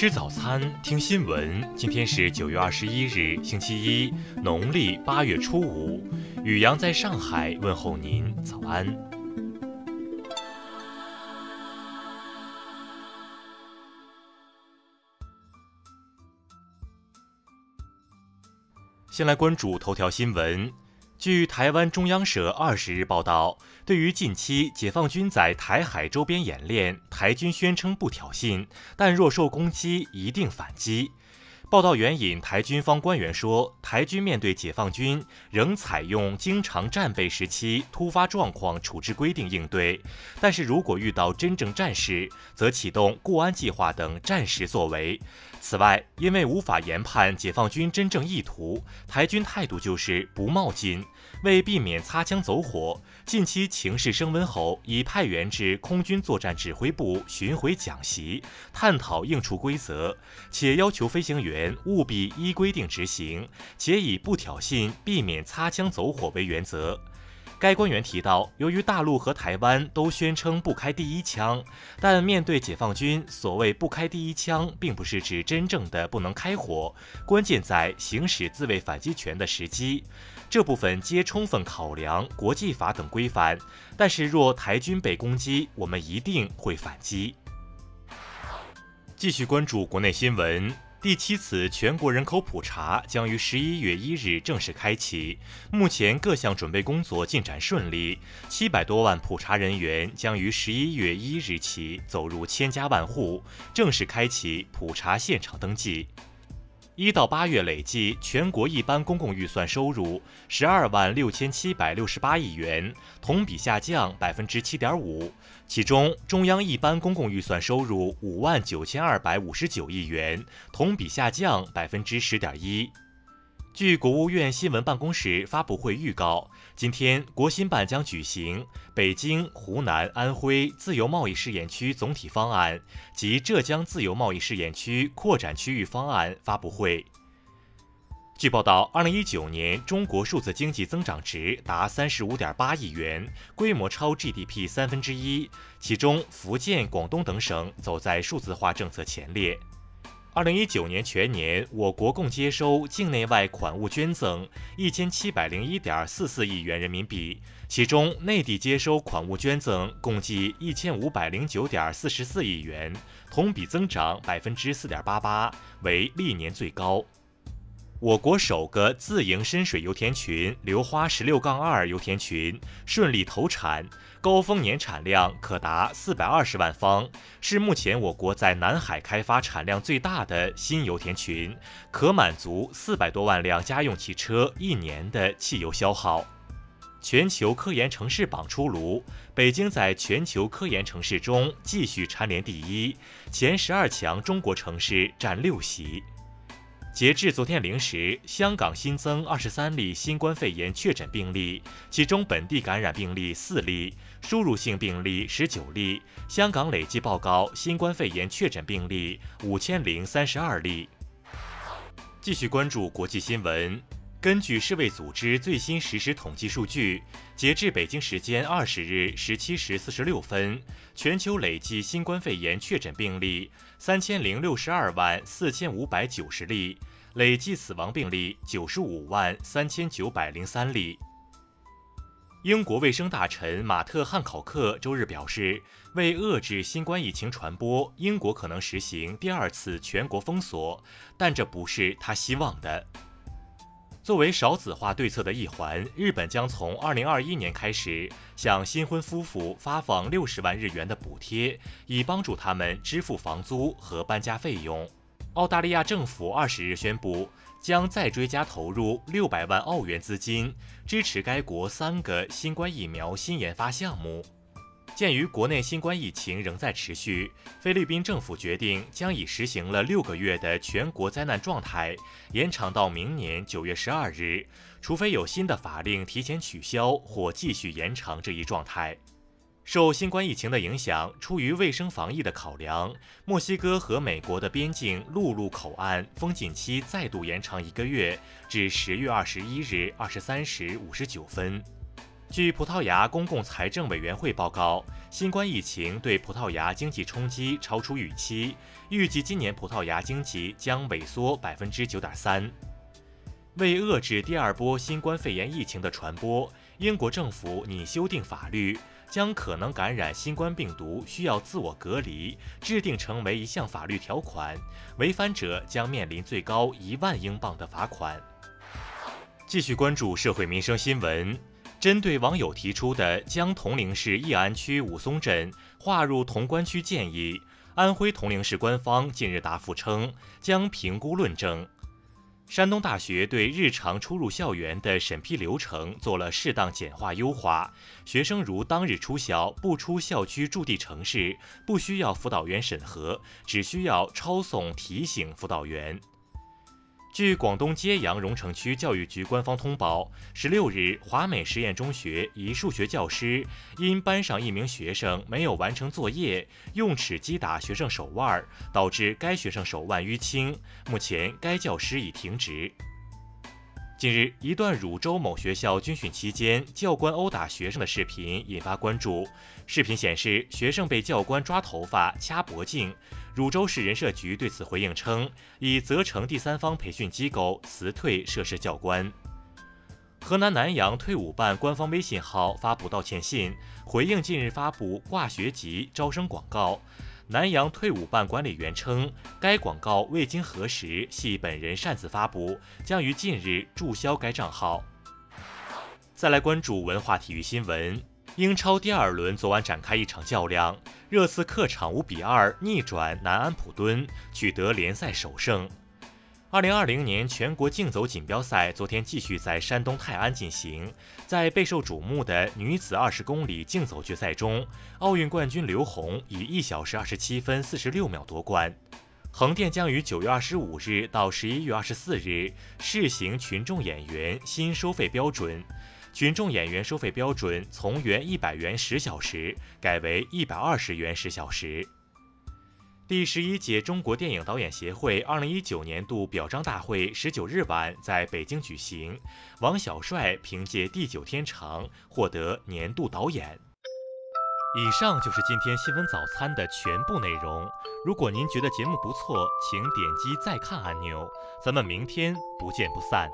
吃早餐，听新闻。今天是九月二十一日，星期一，农历八月初五。雨阳在上海问候您，早安。先来关注头条新闻。据台湾中央社二十日报道，对于近期解放军在台海周边演练，台军宣称不挑衅，但若受攻击，一定反击。报道援引台军方官员说，台军面对解放军仍采用经常战备时期突发状况处置规定应对，但是如果遇到真正战事，则启动固安计划等战时作为。此外，因为无法研判解放军真正意图，台军态度就是不冒进。为避免擦枪走火，近期情势升温后，已派员至空军作战指挥部巡回讲习，探讨应处规则，且要求飞行员务必依规定执行，且以不挑衅、避免擦枪走火为原则。该官员提到，由于大陆和台湾都宣称不开第一枪，但面对解放军所谓不开第一枪，并不是指真正的不能开火，关键在行使自卫反击权的时机。这部分皆充分考量国际法等规范。但是，若台军被攻击，我们一定会反击。继续关注国内新闻。第七次全国人口普查将于十一月一日正式开启，目前各项准备工作进展顺利，七百多万普查人员将于十一月一日起走入千家万户，正式开启普查现场登记。一到八月累计全国一般公共预算收入十二万六千七百六十八亿元，同比下降百分之七点五。其中，中央一般公共预算收入五万九千二百五十九亿元，同比下降百分之十点一。据国务院新闻办公室发布会预告，今天国新办将举行北京、湖南、安徽自由贸易试验区总体方案及浙江自由贸易试验区扩展区域方案发布会。据报道，二零一九年中国数字经济增长值达三十五点八亿元，规模超 GDP 三分之一。其中，福建、广东等省走在数字化政策前列。二零一九年全年，我国共接收境内外款物捐赠一千七百零一点四四亿元人民币，其中内地接收款物捐赠共计一千五百零九点四十四亿元，同比增长百分之四点八八，为历年最高。我国首个自营深水油田群“流花十六杠二”油田群顺利投产，高峰年产量可达四百二十万方，是目前我国在南海开发产量最大的新油田群，可满足四百多万辆家用汽车一年的汽油消耗。全球科研城市榜出炉，北京在全球科研城市中继续蝉联第一，前十二强中国城市占六席。截至昨天零时，香港新增二十三例新冠肺炎确诊病例，其中本地感染病例四例，输入性病例十九例。香港累计报告新冠肺炎确诊病例五千零三十二例。继续关注国际新闻。根据世卫组织最新实时统计数据，截至北京时间二十日十七时四十六分，全球累计新冠肺炎确诊病例三千零六十二万四千五百九十例，累计死亡病例九十五万三千九百零三例。英国卫生大臣马特·汉考克周日表示，为遏制新冠疫情传播，英国可能实行第二次全国封锁，但这不是他希望的。作为少子化对策的一环，日本将从二零二一年开始向新婚夫妇发放六十万日元的补贴，以帮助他们支付房租和搬家费用。澳大利亚政府二十日宣布，将再追加投入六百万澳元资金，支持该国三个新冠疫苗新研发项目。鉴于国内新冠疫情仍在持续，菲律宾政府决定将已实行了六个月的全国灾难状态延长到明年九月十二日，除非有新的法令提前取消或继续延长这一状态。受新冠疫情的影响，出于卫生防疫的考量，墨西哥和美国的边境陆路口岸封禁期再度延长一个月，至十月二十一日二十三时五十九分。据葡萄牙公共财政委员会报告，新冠疫情对葡萄牙经济冲击超出预期，预计今年葡萄牙经济将萎缩百分之九点三。为遏制第二波新冠肺炎疫情的传播，英国政府拟修订法律，将可能感染新冠病毒需要自我隔离制定成为一项法律条款，违反者将面临最高一万英镑的罚款。继续关注社会民生新闻。针对网友提出的将铜陵市义安区武松镇划入潼关区建议，安徽铜陵市官方近日答复称将评估论证。山东大学对日常出入校园的审批流程做了适当简化优化，学生如当日出校不出校区驻地城市，不需要辅导员审核，只需要抄送提醒辅导员。据广东揭阳榕城区教育局官方通报，十六日，华美实验中学一数学教师因班上一名学生没有完成作业，用尺击打学生手腕，导致该学生手腕淤青。目前，该教师已停职。近日，一段汝州某学校军训期间教官殴打学生的视频引发关注。视频显示，学生被教官抓头发、掐脖颈。汝州市人社局对此回应称，已责成第三方培训机构辞退涉事教官。河南南阳退伍办官方微信号发布道歉信，回应近日发布挂学籍招生广告。南阳退伍办管理员称，该广告未经核实，系本人擅自发布，将于近日注销该账号。再来关注文化体育新闻，英超第二轮昨晚展开一场较量，热刺客场五比二逆转南安普敦，取得联赛首胜。二零二零年全国竞走锦标赛昨天继续在山东泰安进行，在备受瞩目的女子二十公里竞走决赛中，奥运冠军刘虹以一小时二十七分四十六秒夺冠。横店将于九月二十五日到十一月二十四日试行群众演员新收费标准，群众演员收费标准从原一百元十小时改为一百二十元十小时。第十一届中国电影导演协会二零一九年度表彰大会十九日晚在北京举行，王小帅凭借《地久天长》获得年度导演。以上就是今天新闻早餐的全部内容。如果您觉得节目不错，请点击再看按钮。咱们明天不见不散。